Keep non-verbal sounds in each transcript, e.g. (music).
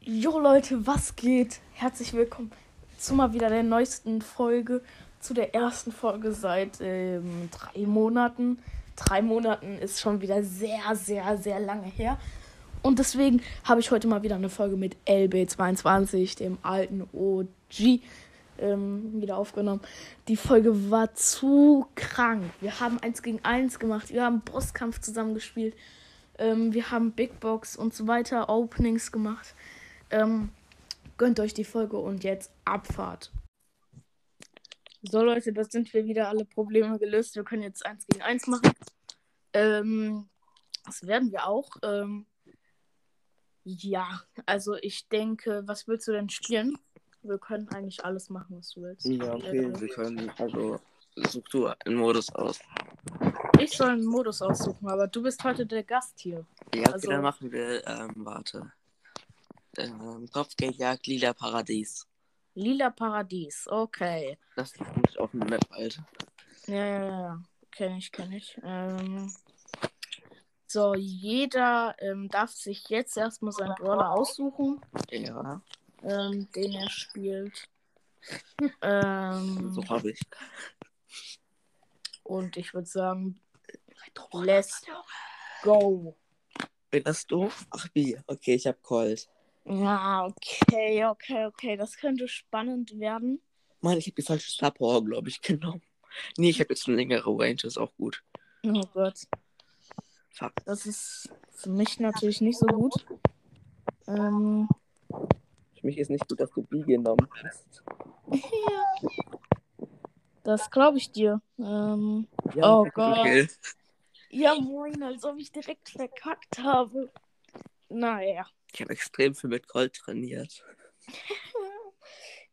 Jo Leute, was geht? Herzlich willkommen zu mal wieder der neuesten Folge, zu der ersten Folge seit ähm, drei Monaten. Drei Monaten ist schon wieder sehr, sehr, sehr lange her. Und deswegen habe ich heute mal wieder eine Folge mit LB22, dem alten OG, ähm, wieder aufgenommen. Die Folge war zu krank. Wir haben eins gegen eins gemacht, wir haben Bosskampf zusammengespielt, ähm, wir haben Big Box und so weiter, Openings gemacht. Ähm, gönnt euch die Folge und jetzt Abfahrt. So Leute, das sind wir wieder alle Probleme gelöst. Wir können jetzt eins gegen eins machen. Ähm, das werden wir auch. Ähm, ja, also ich denke, was willst du denn spielen? Wir können eigentlich alles machen, was du willst. Ja, okay, wir können. Also, such du einen Modus aus. Ich soll einen Modus aussuchen, aber du bist heute der Gast hier. Ja, okay, Also- dann machen wir, ähm, warte. Ähm, Kopfgeldjagd, lila Paradies. Lila Paradies, okay. Das ist nicht auf dem Map, Alter. Ja, ja, ja. Kenn ich, kenn ich. Ähm, so, jeder ähm, darf sich jetzt erstmal seinen Brawler aussuchen, Ja, ähm, den er spielt. (laughs) ähm, so habe ich. und ich würde sagen, let's go. Wen hast du? Ach, wie? Okay, ich hab Colt. Ja, okay, okay, okay. Das könnte spannend werden. Mann, ich hab die falsche Star Power, glaube ich, genommen. Nee, ich habe jetzt eine längere Range, ist auch gut. Oh Gott. Fuck. Das ist für mich natürlich nicht so gut. Ähm, Für mich ist nicht gut, dass du B genommen hast. (laughs) das glaube ich dir. Ähm, Ja, Oh okay. Gott. ja, moin, als ob ich direkt verkackt habe. Naja. Ich habe extrem viel mit Colt trainiert.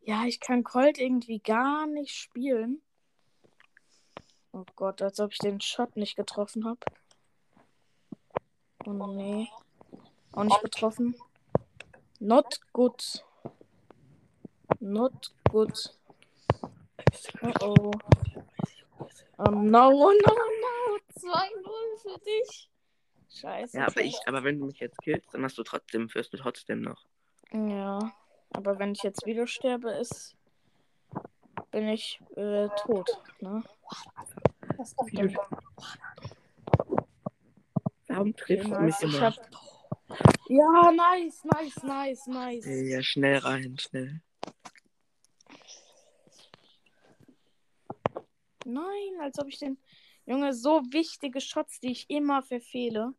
Ja, ich kann Colt irgendwie gar nicht spielen. Oh Gott, als ob ich den Shot nicht getroffen habe. Oh nee. Auch nicht getroffen. Not good. Not good. Oh oh. Oh no, oh no, no. 2-0 für dich. Scheiße. Ja, aber ich, aber wenn du mich jetzt killst, dann hast du trotzdem, führst du trotzdem noch. Ja, aber wenn ich jetzt wieder sterbe, ist bin ich äh, tot, ne? Das dann. Warum Okay, triffst du mich Ich immer? hab... Ja, nice, nice, nice, nice. Ja, schnell rein, schnell. Nein, als ob ich den Junge so wichtige Shots, die ich immer verfehle.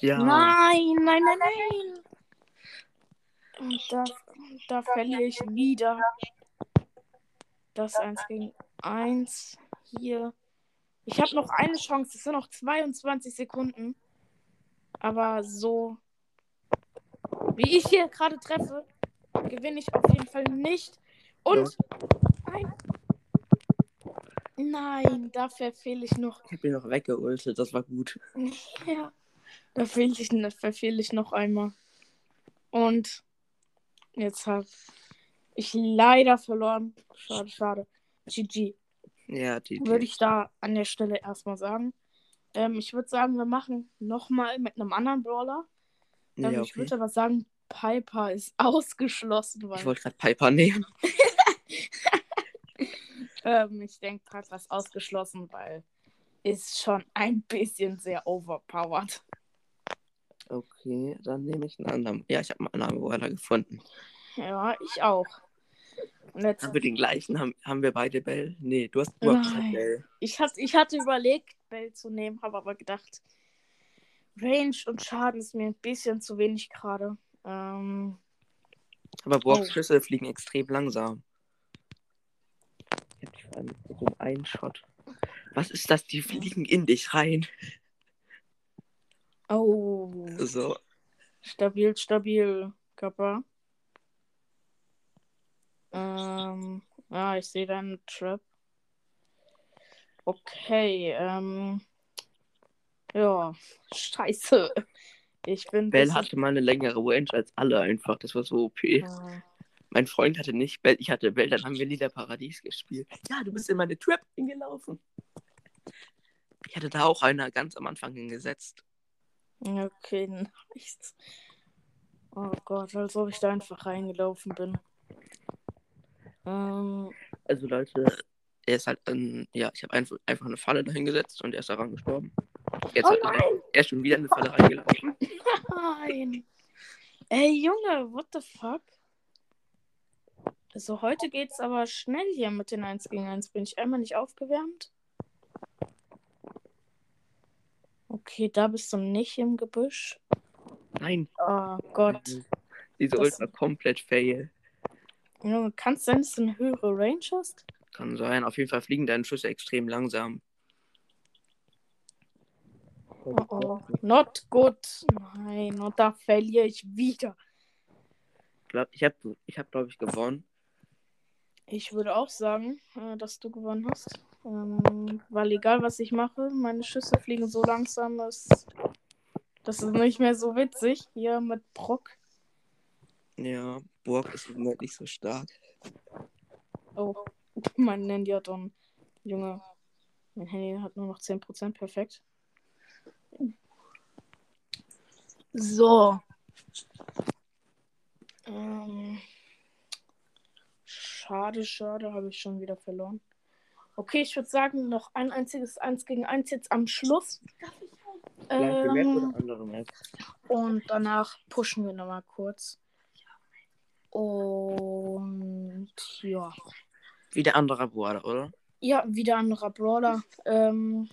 Ja. Nein, nein, nein, nein. Und da, da verliere ich wieder. Das 1 gegen 1. Hier. Ich habe noch eine Chance. Es sind noch 22 Sekunden. Aber so. Wie ich hier gerade treffe, gewinne ich auf jeden Fall nicht. Und. Nein. Nein, da verfehle ich noch. Ich habe ihn noch weggeultet, das war gut. (laughs) Ja. Da fehle ich, verfehle ich noch einmal. Und jetzt habe ich leider verloren. Schade, schade. GG. Ja, die. Würde ich da an der Stelle erstmal sagen. Ähm, ich würde sagen, wir machen nochmal mit einem anderen Brawler. Ähm, Ja, Ich okay. würde aber sagen, Piper ist (laughs) ausgeschlossen, weil Ich wollte gerade Piper nehmen. (laughs) (laughs) ähm, ich denke, Piper ist ausgeschlossen, weil ist schon ein bisschen sehr overpowered. Okay, dann nehme ich einen anderen. Ja, ich habe einen anderen Brawler gefunden. Ja, ich auch. Jetzt Haben wir den gleichen? Haben, haben wir beide Bell? Nee, du hast hast Nein. Bell. Ich, hat, ich hatte überlegt, Bell zu nehmen, habe aber gedacht, Range und Schaden ist mir ein bisschen zu wenig gerade. Ähm, Aber Oh. Boxschüsse fliegen extrem langsam. Die vor allem so einen Shot. Was ist das? Die fliegen in dich rein. Oh, So. stabil, stabil, Kappa. Ähm, ja, ich sehe deinen Trap. Okay, ähm, ja, scheiße. Ich bin Bell bisschen- hatte mal eine längere Range als alle einfach. Das war so OP. Äh, Mein Freund hatte nicht Bell, ich hatte Bell, dann haben wir Lila Paradies gespielt. Ja, du bist in meine Trap hingelaufen. Ich hatte da auch einer ganz am Anfang hingesetzt. Okay, nice. Oh Gott, als ob ich da einfach reingelaufen bin. Ähm, Also Leute, er ist halt, ähm, ja, ich habe einfach, einfach eine Falle dahingesetzt und er ist daran gestorben. Jetzt Oh hat nein! er ist schon wieder in eine Falle reingelaufen. nein! Ey, Junge, what the fuck? Also heute geht's aber schnell hier mit den 1 gegen 1. Bin ich einmal nicht aufgewärmt? Okay, da bist du nicht im Gebüsch. Nein, Oh Gott. diese Das- Ult war komplett fail. Junge, kannst sein, dass du eine höhere Range hast? Kann sein. Auf jeden Fall fliegen deine Schüsse extrem langsam. Oh oh. Not good. Nein, und da verliere ich wieder. Glaub, ich habe, ich hab, glaube ich, gewonnen. Ich würde auch sagen, äh, dass du gewonnen hast. Ähm, weil egal, was ich mache, meine Schüsse fliegen so langsam, dass das ist nicht mehr so witzig. Hier mit Brock. Ja, Borg ist im Moment nicht so stark. Oh, (laughs) mein Handy hat dann. Junge, mein Handy hat nur noch 10%. Perfekt. So. Ähm, schade, schade, habe ich schon wieder verloren. Okay, ich würde sagen, noch ein einziges 1 gegen 1 jetzt am Schluss. Gleiche Map Ähm, oder andere Map? und danach pushen wir nochmal kurz. Und ja. Wieder anderer Bruder, oder? Ja, wieder anderer Brawler. Ähm,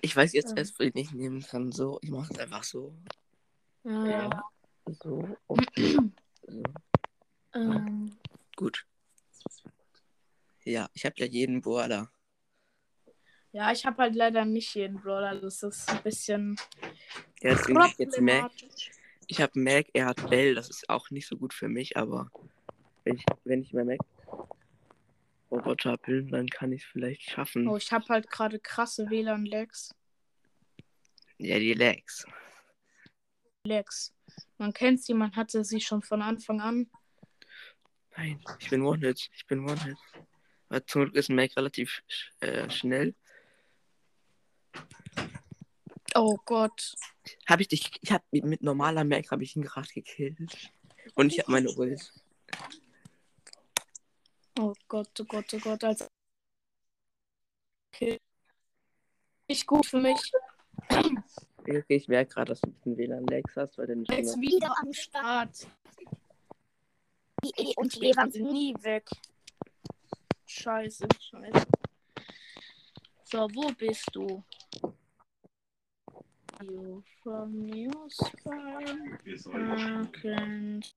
Ich weiß jetzt Ähm. erst, wen ich nehmen kann. So, ich mache es einfach so. ja, Ja. So. Und so. (clears throat) ähm, Gut. Ja, ich habe ja jeden Bruder. ja, ich habe halt leider nicht jeden Brawler. Das ist ein bisschen Ja, deswegen hab ich jetzt Mac. Ich habe Mac, er hat Bell. Das ist auch nicht so gut für mich, aber wenn ich, wenn ich mehr Mac Roboter bin, dann kann ich es vielleicht schaffen. Oh, ich habe halt gerade krasse WLAN-Lags. Ja, die Lags. Lags. Man kennt sie, man hatte sie schon von Anfang an. Nein, ich bin One-Hit. Ich bin One-Hit. Aber zum Glück ist Mac relativ äh, schnell. Oh Gott. Habe ich dich. Ich habe mit, mit normaler Mac habe ich ihn gerade gekillt. Und ich habe meine Ult. Oh Gott, oh Gott, oh Gott. Als okay. Nicht gut für mich. Okay, ich merke gerade, dass du ein bisschen WLAN-Lags hast, weil deine Jetzt wieder am Start. Und die Leber sind nie weg. Scheiße, scheiße. So, wo bist du? You from your spine. Can't-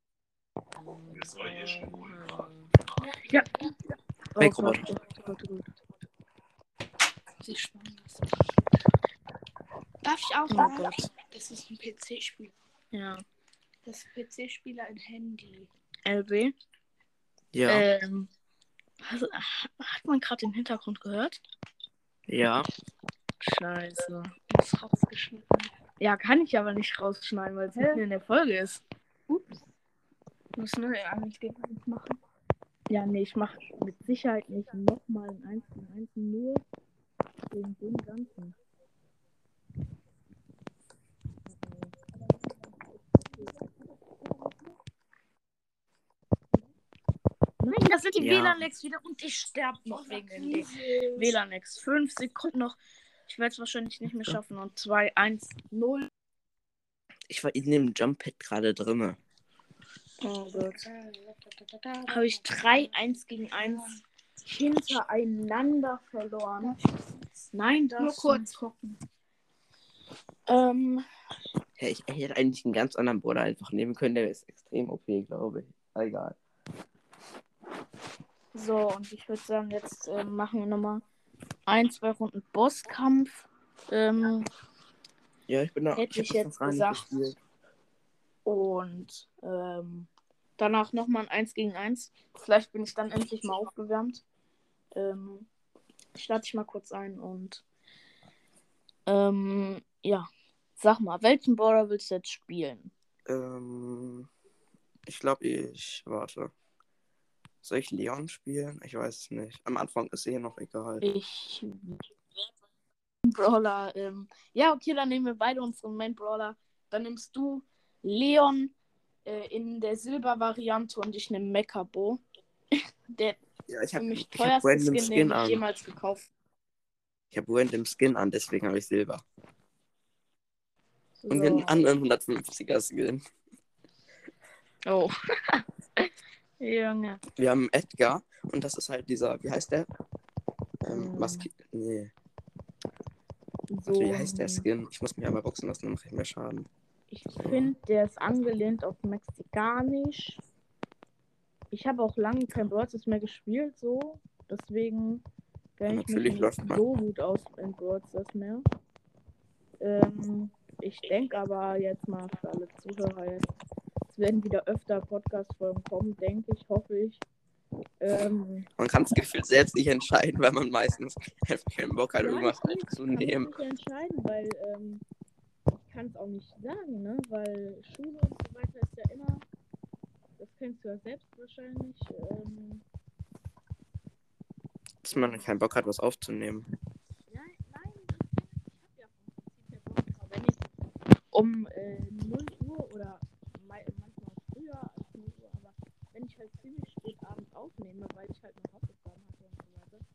Ja. Oh Weg, Gott, Gott, Gott. Sie spannen das. Darf ich auch Oh? Gott. Das ist ein PC-Spiel. Ja. Das ist ein PC-Spieler ein Handy. LB. Ja, Ähm, also, hat man gerade den Hintergrund gehört? ja. Scheiße. Ist rausgeschnitten. Ja, kann ich aber nicht rausschneiden, weil es mitten in der Folge ist. Ups. Muss nur eins gegen eins machen. Ja, nee, ich mache mit Sicherheit nicht nochmal ein 1 gegen 1 nur wegen dem Ganzen. Nein, das sind die Ja. WLAN-Lags wieder und ich sterbe noch wegen den WLAN-Lags. Fünf Sekunden noch. Ich werde es wahrscheinlich nicht mehr schaffen. Und 2, 1, 0. Ich war in dem Jump-Pad gerade drinne. Oh Gott. Habe ich 3, 1 gegen 1 hintereinander verloren. Nein, das Nur kurz gucken. Ähm, Ja, ich, ich hätte eigentlich einen ganz anderen Bruder einfach nehmen können. Der ist extrem OP, glaube ich. Egal. So, und ich würde sagen, jetzt äh, machen wir nochmal ein, zwei Runden Bosskampf. Ähm, Ja, ich bin da. Hätte ich das jetzt gesagt. gespielt. und ähm, danach nochmal ein 1 gegen 1. Vielleicht bin ich dann endlich mal aufgewärmt. Ähm, starte ich mal kurz ein und ähm, ja, sag mal, welchen Border willst du jetzt spielen? Ähm, ich glaube, ich. Warte. Soll ich Leon spielen? Ich weiß es nicht. Am Anfang ist eh noch egal. Ich Brawler. Ähm, ja, okay, dann nehmen wir beide unseren Main Brawler. Dann nimmst du Leon äh, in der Silber-Variante und ich nehme Mechabo. (laughs) der Ja, ich für habe mich ich hab teuerste random Skin, Skin den ich jemals gekauft Ich habe random Skin an, deswegen habe ich Silber. habe. Und den anderen 150er Skin. Oh. (laughs) Junge. Wir haben Edgar und das ist halt dieser, wie heißt der? Ähm, Hm. Maski nee, So. wie heißt der Skin? Ich muss mich einmal boxen lassen, dann mache ich mehr Schaden. Ich finde, der ist angelehnt auf Mexikanisch. Ich habe auch lange kein Stars mehr gespielt, so. Deswegen kenne ich Natürlich mich läuft nicht man. so gut aus in Stars mehr. Ähm, ich denke aber jetzt mal für alle Zuhörer jetzt. Es werden wieder öfter Podcast-Folgen kommen, denke ich, hoffe ich. Ähm, Man kann es gefühlt selbst nicht entscheiden, weil man meistens einfach keinen Bock hat, Ja, irgendwas weiß, ich kann nicht entscheiden, weil ähm, ich kann es auch nicht sagen, ne? Weil Schule und so weiter ist ja immer, das kennst du ja selbst wahrscheinlich. Ähm, Dass man keinen Bock hat, was aufzunehmen. ja, nein, ich habe ja vom Prinzip her Bock, aber wenn ich um äh, 0 Uhr oder mei- manchmal früher als 0 Uhr, aber wenn ich halt ziemlich spät aufnehme, weil ich halt noch Hausaufgaben hatte und so weiter,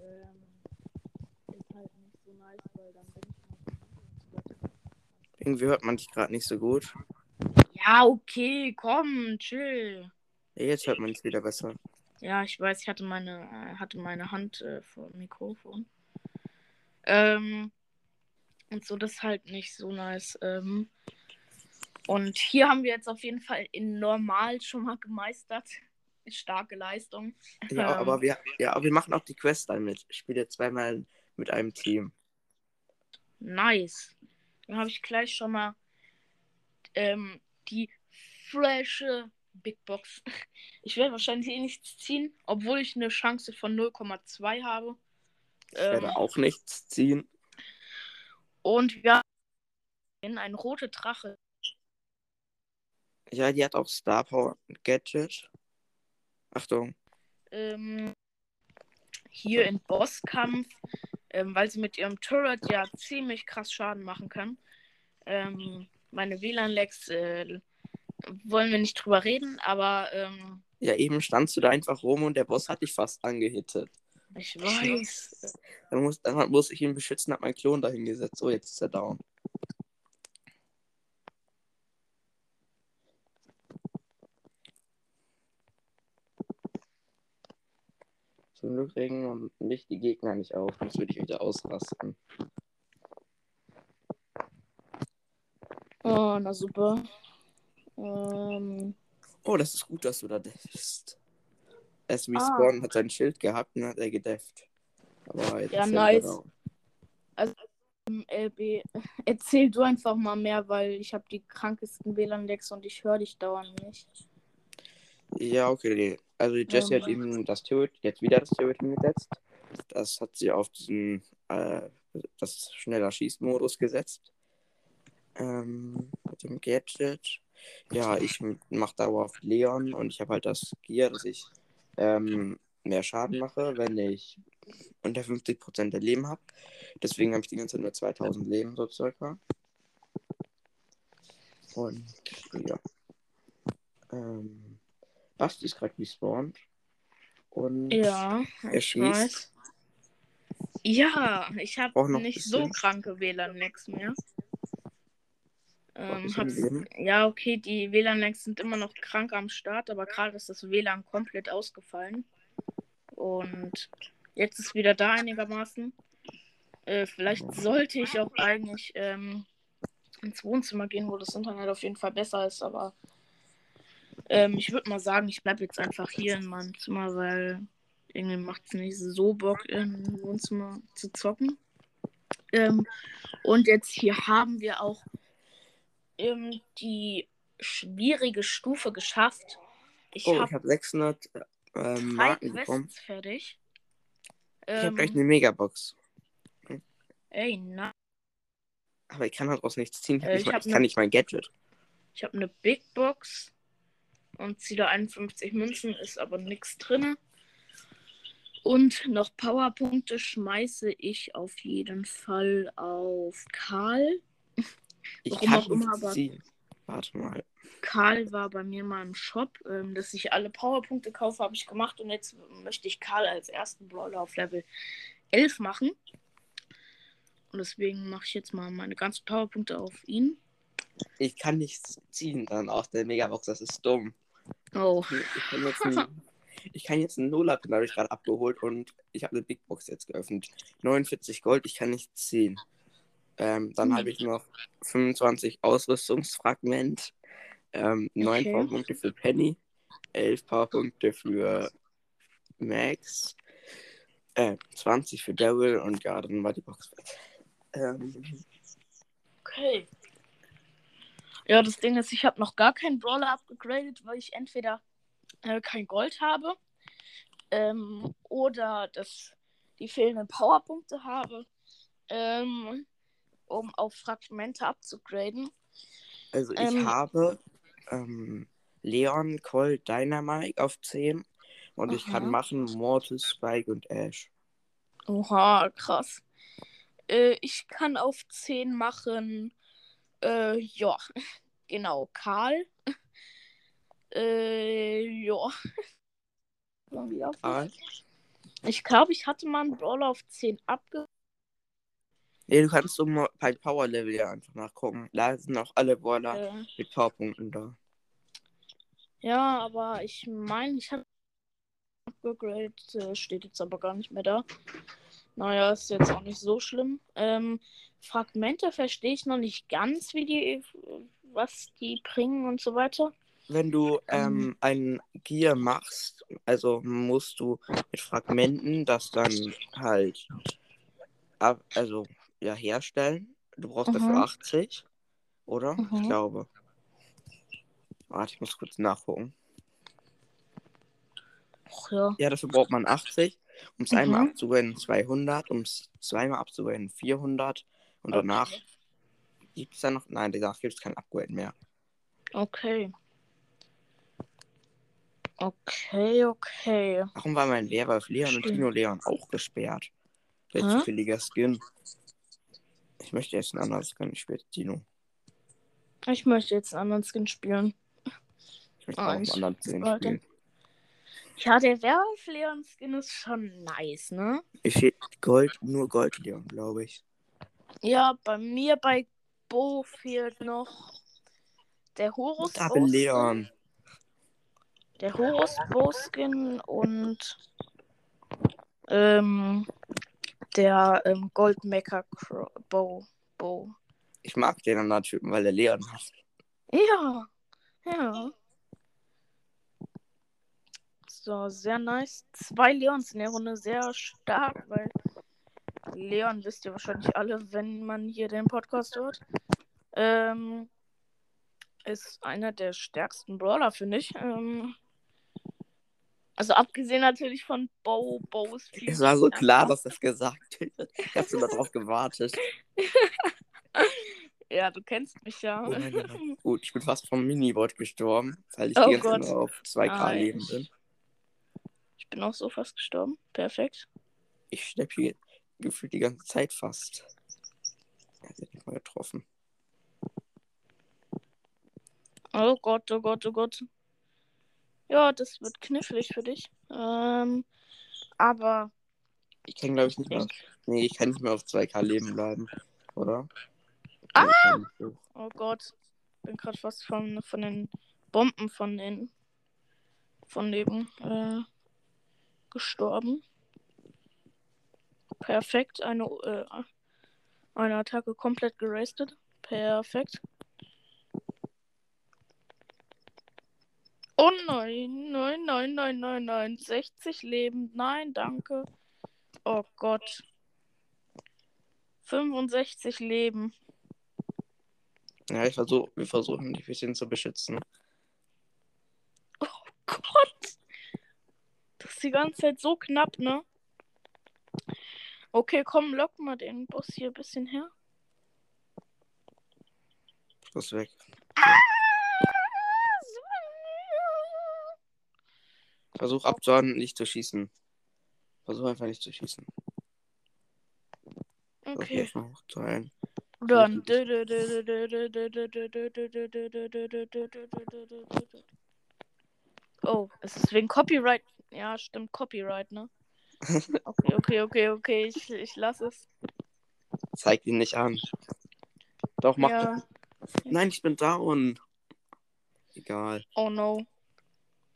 ähm, ist halt nicht so nice, weil dann bin ich müde und so weiter. Irgendwie hört man dich gerade nicht so gut. Ja, okay, komm, chill. Jetzt hört man es wieder besser. Ja, ich weiß, ich hatte meine, äh, hatte meine Hand äh, vor dem Mikrofon. Ähm, und so, das ist halt nicht so nice. Ähm, und hier haben wir jetzt auf jeden Fall in normal schon mal gemeistert. Starke Leistung. Ja, Ähm. aber wir, ja, aber wir machen auch die Quest dann mit. Ich spiele zweimal mit einem Team. Nice. Dann habe ich gleich schon mal ähm, die frische Big Box. (laughs) Ich werde wahrscheinlich eh nichts ziehen, obwohl ich eine Chance von 0,2 habe. Ich werde auch nichts ziehen. Und wir haben ein rote Drache. Ja, die hat auch Star Power Gadget. Achtung. Ähm, hier in Bosskampf, ähm, weil sie mit ihrem Turret ja ziemlich krass Schaden machen kann. Ähm, meine WLAN-Lags äh, wollen wir nicht drüber reden, aber ähm, Ja, eben standst du da einfach rum und der Boss hat dich fast angehittet. ich weiß. Dann muss, dann muss ich ihn beschützen, hat mein Klon dahin gesetzt. Oh, jetzt ist er down. Zum Glück regen mich die Gegner nicht auf, sonst würde ich wieder ausrasten. Oh, na super. Ähm, Oh, das ist gut, dass du da bist. Er ist Ah. hat sein Schild gehabt und hat er gedefft. Aber jetzt Ja, nice. wieder down. LB, erzähl du einfach mal mehr, weil ich habe die krankesten WLAN-Lags und ich höre dich dauernd nicht. Ja, okay. Also die Jessie Ähm. hat ihm das Turret, jetzt wieder das Turret hingesetzt. Das hat sie auf diesen äh, das schneller Schießmodus gesetzt. Ähm, mit dem Gadget. Ja, ich mache dauerhaft Leon und ich habe halt das Gear, dass ich ähm, mehr Schaden mache, wenn ich unter 50% der Leben habe. Deswegen habe ich die ganze Zeit nur 2000 Leben so circa. Und ja. Ähm, Basti ist gerade respawned. Und Ja, er schießt. weiß. Ja, ich habe noch nicht so kranke WLAN-Lags mehr. Ähm, ja, okay, die WLAN-Lags sind immer noch krank am Start, aber gerade ist das WLAN komplett ausgefallen. Und jetzt ist wieder da einigermaßen. Äh, vielleicht sollte ich auch eigentlich ähm, ins Wohnzimmer gehen, wo das Internet auf jeden Fall besser ist, aber ähm, ich würde mal sagen, ich bleibe jetzt einfach hier in meinem Zimmer, weil irgendwie macht es nicht so Bock, im Wohnzimmer zu zocken. Ähm, und jetzt hier haben wir auch ähm, die schwierige Stufe geschafft. Ich Oh, ich habe habe 600 ähm, drei Marken bekommen. Fertig. Ich habe Ähm, gleich eine Megabox. ey, na, Aber ich kann daraus nichts ziehen. Ich, hab Äh, ich hab ich ne- kann nicht mein Gadget. ich habe eine Big Box und ziehe da 51 Münzen, ist aber nichts drin. Und noch Powerpunkte schmeiße ich auf jeden Fall auf Karl. Ich Warum kann auch immer, aber-. Warte mal. Karl war bei mir mal im Shop, ähm, dass ich alle Powerpunkte kaufe, habe ich gemacht und jetzt möchte ich Karl als ersten Brawler auf Level 11 machen. Und deswegen mache ich jetzt mal meine ganzen Powerpunkte auf ihn. Ich kann nichts ziehen dann aus der Megabox, das ist dumm. Oh, Ich kann jetzt einen, (laughs) ich kann jetzt einen Nuller-Pin habe ich gerade abgeholt und ich habe eine Big Box jetzt geöffnet. 49 Gold, ich kann nichts ziehen. Ähm, dann Hm. habe ich noch 25 Ausrüstungsfragment, ähm, 9 Okay. Powerpunkte für Penny, 11 Powerpunkte für Max, äh, 20 für Daryl und ja, dann war die Box weg. Ähm, okay. Ja, das Ding ist, ich habe noch gar keinen Brawler abgegradet, weil ich entweder äh, kein Gold habe ähm, oder dass die fehlenden Powerpunkte habe, ähm, um auf Fragmente abzugraden. also ich Ähm, habe ähm, Leon, Colt, Dynamite auf 10 und ich kann Aha. machen Mortis, Spike und Ash. Oha, krass. Äh, ich kann auf 10 machen. Äh, ja, genau, Karl. Äh, ja. Ich glaube, ich hatte mal einen Brawler auf 10 abge. Nee, du kannst um bei Power Level ja einfach nachgucken. Da sind auch alle Brawler Äh, mit Powerpunkten da. ja, aber ich meine, ich habe abgegradet, äh, steht jetzt aber gar nicht mehr da. Naja, ist jetzt auch nicht so schlimm. Ähm, Fragmente verstehe ich noch nicht ganz, wie die, was die bringen und so weiter. Wenn du Ähm. ähm, ein Gear machst, also musst du mit Fragmenten das dann halt ab, also ja herstellen. Du brauchst dafür Mhm. 80, oder? Mhm. Ich glaube. Warte, ich muss kurz nachgucken. Ach ja. Ja, dafür braucht man 80. Um es einmal Mhm. abzugraden 200, um es zweimal abzugraden 400 und danach Okay. gibt es dann noch, nein, danach gibt es kein Upgrade mehr. Okay. Okay, okay. Warum war mein Werwolf Leon und. Tino Leon auch gesperrt? Der Hä? zufälliger Skin. Ich möchte jetzt einen anderen Skin, ich spiele Tino. Ich möchte jetzt einen anderen Skin spielen. Ich möchte Ah, auch einen anderen Skin spielen. Ja, der Werwolf Leon Skin ist schon nice, ne? Ich steht Gold, nur Gold Leon, glaube ich. Ja, bei mir bei Bo fehlt noch der Horus Double Leon. Der Horus Bo Skin und ähm, der ähm, Gold Mecha Cro- Bow. Bow. Ich mag den anderen Typen, weil er Leon hat. Ja, ja. So, sehr nice. Zwei Leons in der Runde, sehr stark, weil Leon wisst ihr wahrscheinlich alle, wenn man hier den Podcast hört. Ähm, ist einer der stärksten Brawler, finde ich. Ähm, also abgesehen natürlich von Bo, Bo ist viel Es war so klar, dass das gesagt wird. Ich habe schon darauf (laughs) gewartet. Ja, du kennst mich ja. Oh. (laughs) Gut, ich bin fast vom Minibot gestorben, weil ich Oh die ganze. Zeit auf 2K Nein. Leben bin. Ich bin auch so fast gestorben. Perfekt. Ich steppe hier gefühlt die ganze Zeit fast. Er hat mich mal getroffen. Oh Gott, oh Gott, oh Gott. Ja, das wird knifflig für dich. Ähm, aber Ich kann, glaube ich, ich nicht mehr. Nee, ich kann nicht mehr auf 2K Leben bleiben. Oder? Ah! Nicht. Oh Gott. Bin gerade fast von, von den Bomben von den von neben äh, gestorben. Perfekt. Eine, äh, eine Attacke komplett gerastet. Perfekt. Oh nein, nein, nein, nein, nein, nein. 60 Leben. Nein, danke. Oh Gott. 65 Leben. Ja, ich versuch, wir versuchen, die ein bisschen zu beschützen. Gott. Das ist die ganze Zeit so knapp, ne? Okay, komm, lock mal den Boss hier ein bisschen her. Schluss weg. Versuch abzuhauen, nicht zu schießen. Versuch einfach nicht zu schießen. Okay. Dann. Oh, es ist wegen Copyright. Ja, stimmt, Copyright, ne? Okay, okay, okay, okay, ich, ich lasse es. Zeig ihn nicht an. Doch, mach. Ja. Nein, ich bin down. Egal. Oh no.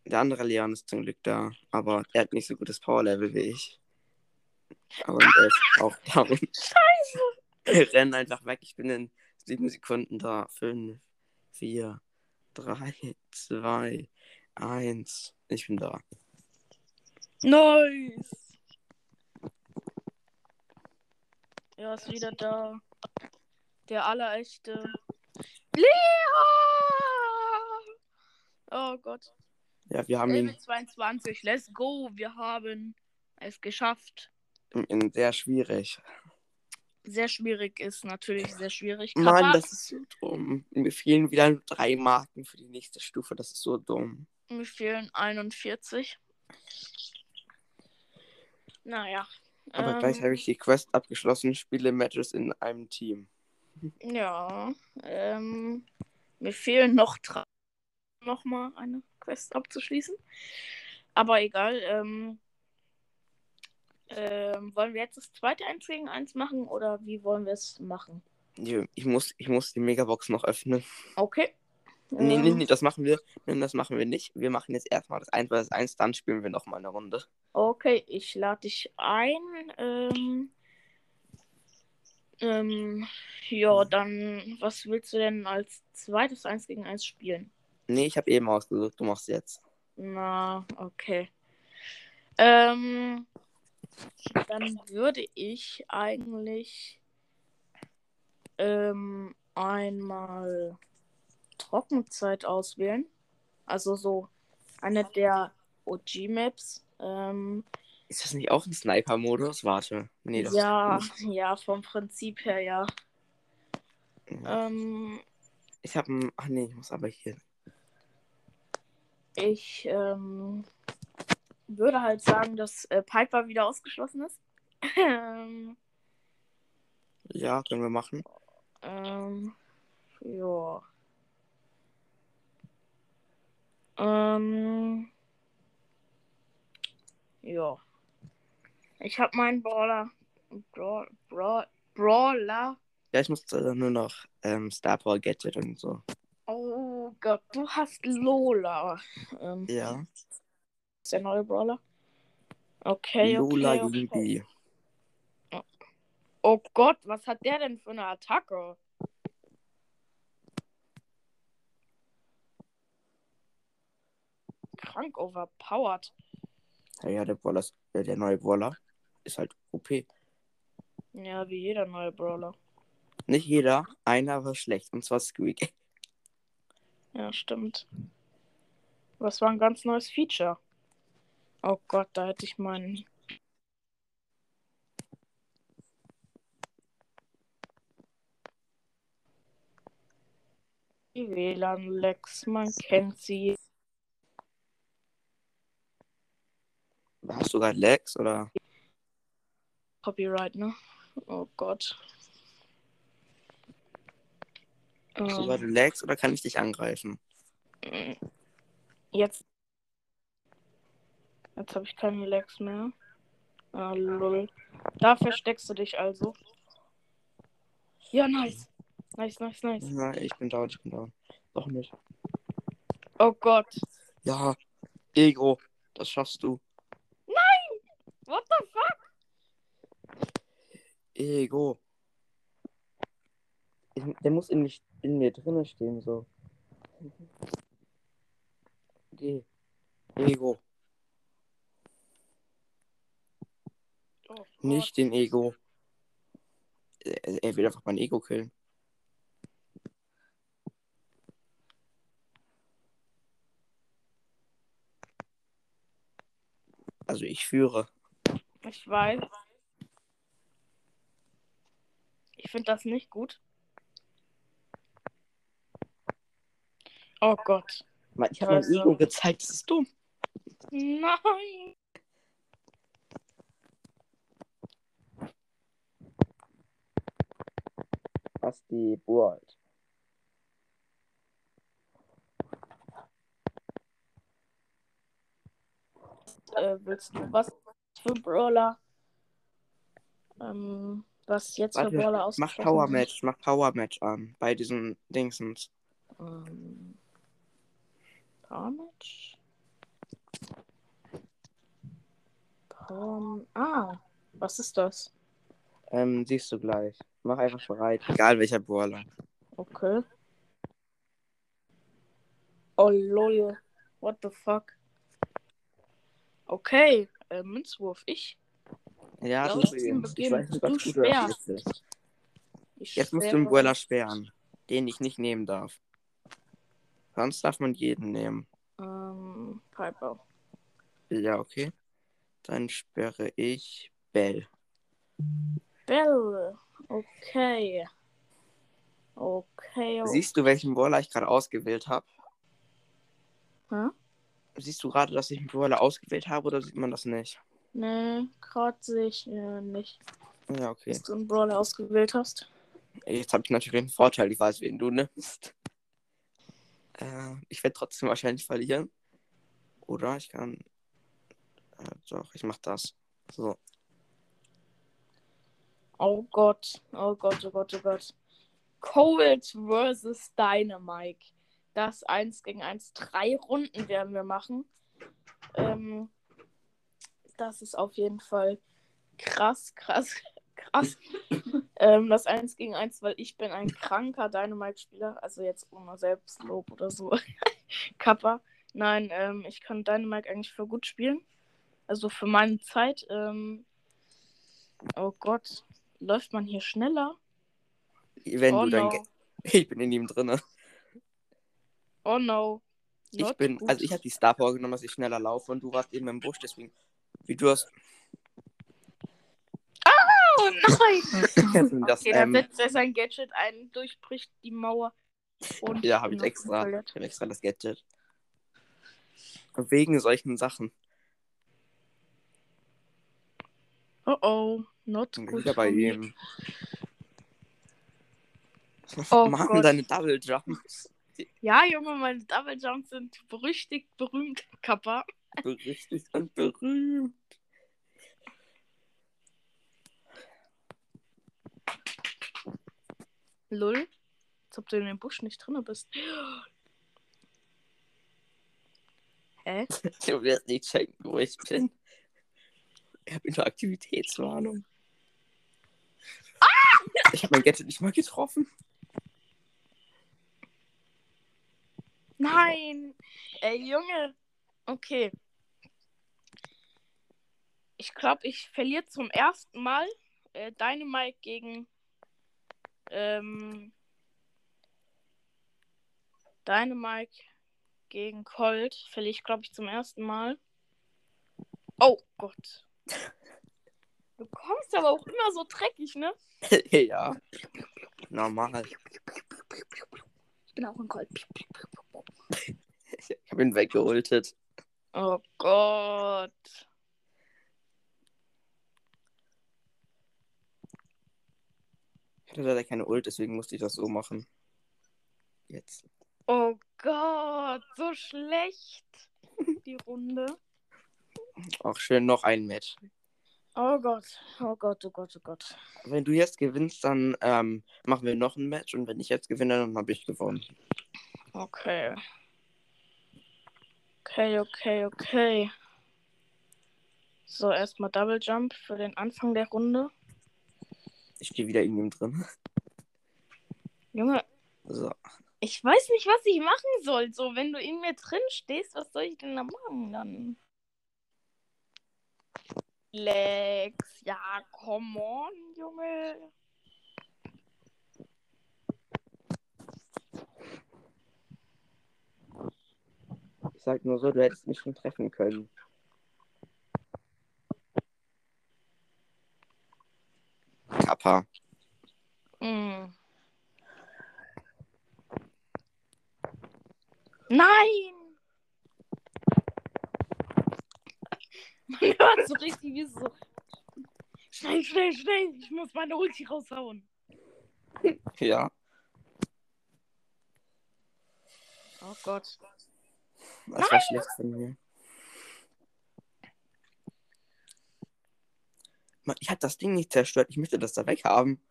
Der andere Leon ist zum Glück da, aber er hat nicht so gutes Power-Level wie ich. Aber er ist auch (laughs) down. Scheiße. Rennen einfach weg. Ich bin in sieben Sekunden da. Fünf, vier, drei, zwei, eins. Ich bin da. Nice. Er ist wieder da. Der allerechte. Leon! Oh Gott. Ja, wir haben ihn Level 22. Let's go. Wir haben es geschafft. in sehr schwierig. Sehr schwierig ist natürlich sehr schwierig. Mann, Kappa, das ist so dumm. Mir fehlen wieder nur drei Marken für die nächste Stufe. Das ist so dumm. Mir fehlen 41. Naja. Aber ähm, gleich habe ich die Quest abgeschlossen. Spiele Matches in einem Team. Ja. Ähm, mir fehlen noch drei. Nochmal eine Quest abzuschließen. Aber egal. Ähm, ähm, wollen wir jetzt das zweite 1 gegen 1 machen oder wie wollen wir es machen? Ich muss, ich muss die Megabox noch öffnen. Okay. Nee, nee, Ähm, nee, das machen wir. Nein, das machen wir nicht. Wir machen jetzt erstmal das 1 vs 1, dann spielen wir nochmal eine Runde. Okay, ich lade dich ein. Ähm, ähm, ja, dann, was willst du denn als zweites 1 gegen 1 spielen? Nee, ich habe eben ausgesucht. Du machst jetzt. Na, okay. Ähm, dann würde ich eigentlich ähm, einmal Trockenzeit auswählen. Also so eine der OG-Maps. Ähm, Ist das nicht auch ein Sniper-Modus? Warte. Nee, das ja, ist ja, vom Prinzip her, ja. nicht. Ähm, Ich habe ein. Ach nee, ich muss aber hier. ich ähm, würde halt sagen, dass äh, Piper wieder ausgeschlossen ist. ähm, Ja, können wir machen. Ähm, ja. Ähm, ja. Ich habe meinen Brawler. Brawl, Brawl, Brawler. Ja, ich muss äh, nur noch ähm, Star Power Gadget und so. Oh Gott, du hast Lola. Ähm, Ja. ist der neue Brawler? Okay, Lola okay, okay. Oh Gott, was hat der denn für eine Attacke? Krank overpowered. Ja, ja, der Brawler ist, äh, der neue Brawler ist halt OP. Ja, wie jeder neue Brawler. Nicht jeder, einer war schlecht, und zwar Squeak. Ja, stimmt. Was war ein ganz neues Feature? Oh Gott, da hätte ich meinen. Die WLAN-Lex, man kennt sie. Hast du gerade Lex oder? Copyright, ne? Oh Gott. Hast du Ähm, gerade Lex oder kann ich dich angreifen? Jetzt. Jetzt habe ich keine Lex mehr. Ah, lol. Da versteckst du dich also. Ja, nice. Nice, nice, nice. Ja, ich bin down, ich bin down. Doch nicht. Oh Gott. Ja, Ego, das schaffst du. What the fuck? Ego. Ich, der muss in, mich, in mir drinne stehen, so. Geh. Ego. Oh. Nicht den Ego. Er, er will einfach mein Ego killen. Also ich führe. Ich weiß. Ich finde das nicht gut. Oh Gott. Ich habe mein Ego gezeigt, das ist dumm. Nein. Basti Board. Äh, willst du was für Brawler? Ähm, was jetzt für Warte, Brawler Mach ausgeschlossen Power sind? Match, mach Power Match an. Bei diesen Dingsens. Ähm, Power Match? Power... Ah, was ist das? Ähm, siehst du gleich. Mach einfach bereit. Egal welcher Brawler. Okay. Oh lol. What the fuck? Okay, äh, Münzwurf, ich. Ja, Ja, du dem Ich weiß nicht, Du was gut oder sperrst. schlecht ist. ich Jetzt musst du einen Brawler sperren, den ich nicht nehmen darf. Sonst darf man jeden nehmen. Ähm, Piper. Ja, okay. Dann sperre ich Bell. Bell. Okay. Okay. okay. Siehst du, welchen Brawler ich gerade ausgewählt habe? Hä? Siehst du gerade, dass ich einen Brawler ausgewählt habe oder sieht man das nicht? Nee, gerade sehe ich äh, nicht, Ja, okay. dass du einen Brawler ausgewählt hast. Jetzt habe ich natürlich einen Vorteil, ich weiß, wen du nimmst. Äh, ich werde trotzdem wahrscheinlich verlieren. Oder ich kann. Äh, doch, ich mach das. So. Oh Gott, oh Gott, oh Gott, oh Gott. Cold versus Dynamike. Das 1 gegen 1. Drei Runden werden wir machen. Ähm, das ist auf jeden Fall krass, krass, (laughs) krass. ähm, das 1 gegen 1, weil ich bin ein kranker Dynamite-Spieler. Also jetzt ohne Selbstlob oder so. (laughs) Kappa. Nein, ähm, ich kann Dynamite eigentlich für gut spielen. Also für meine Zeit. Ähm, oh Gott. Läuft man hier schneller? Wenn oh du no. Ge (laughs) Ich bin in ihm drinne. Oh no. Ich Not bin, gut. also ich habe die Star Power genommen, dass ich schneller laufe und du warst eben im Busch, deswegen. Wie du hast. Oh nein! das, Okay, dann ähm, setzt er sein Gadget ein, durchbricht die Mauer. Und ja, habe ich extra. Ich habe extra das Gadget. Wegen solchen Sachen. Oh oh, not gut. wieder bei ihm. Oh Machen Gott. deine Double Jumps. Ja, Junge, meine Double Jumps sind berüchtigt, berühmt, Kappa. (laughs) Berüchtigt und berühmt. Lull. Als ob du in dem Busch nicht drin bist. (gasps) Hä? (laughs) Du wirst nicht checken, wo ich bin. Ich habe Interaktivitätswarnung. Ich habe mein Gadget nicht mal getroffen. Nein! Ey, Junge. Okay. Ich glaube, ich verliere zum ersten Mal äh, Dynamite gegen ähm, Dynamite gegen Colt. Verliere ich, glaube ich, zum ersten Mal. Oh Gott. Du kommst aber auch immer so dreckig, ne? (laughs) ja. Normal. Ich bin auch ein Colt. (laughs) Ich habe ihn weggeholtet. Oh Gott. Hatte leider keine Ult, deswegen musste ich das so machen. Jetzt. Oh Gott, so schlecht. Die Runde. Auch schön noch ein Match. Oh Gott, oh Gott, oh Gott, oh Gott. Wenn du jetzt gewinnst, dann ähm, machen wir noch ein Match und wenn ich jetzt gewinne, dann habe ich gewonnen. Okay. Okay, okay, okay. So, erstmal Double Jump für den Anfang der Runde. Ich stehe wieder in ihm drin. Junge, So. ich weiß nicht, was ich machen soll. So, wenn du in mir drin stehst, was soll ich denn da machen dann? Lex, ja, come on, Junge. Ich sag nur so, du hättest mich schon treffen können. Kappa. Hm. Nein! (laughs) Man hört so richtig wie so. Schnell, schnell, schnell! Ich muss meine Ulti raushauen. Ja. Oh Gott. Das war schlecht von mir. Mann, ich hab das Ding nicht zerstört. Ich möchte das da weghaben.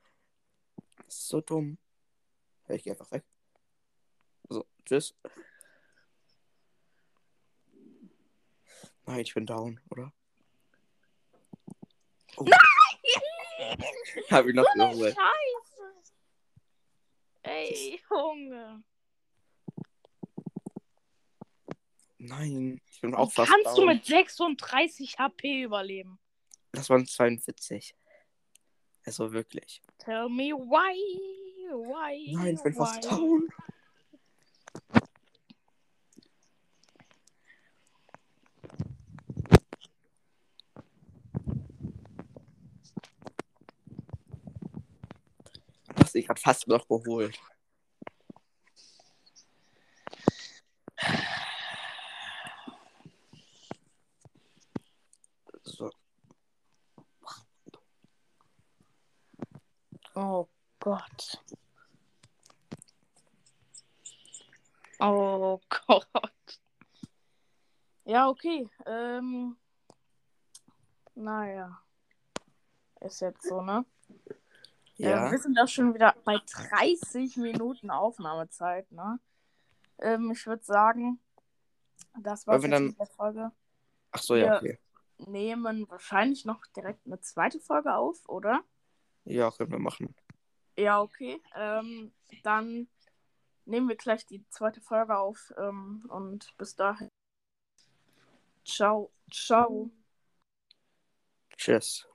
Das ist so dumm. Ich geh einfach weg. So, tschüss. Nein, ich bin down, oder? Oh. Hab ich noch So eine. Scheiße. Ey, Junge. Nein, ich bin auch fast Kannst du down. mit 36 HP überleben? Das waren 42. Also wirklich. Tell me why. Why? Nein, ich bin fast down. Ich hat fast noch geholt. So, Oh Gott. Oh Gott. Ja, okay. Ähm. Naja. Ist jetzt so, ne? ja. Äh, wir sind auch schon wieder bei 30 Minuten Aufnahmezeit, ne? Ähm, ich würde sagen, das war's wir jetzt dann- mit der Folge. Ach so, ja, wir- okay. Nehmen wahrscheinlich noch direkt eine zweite Folge auf, oder? Ja, können wir machen. Ja, okay. Ähm, dann nehmen wir gleich die zweite Folge auf. Ähm, und bis dahin. Ciao. Ciao. Tschüss.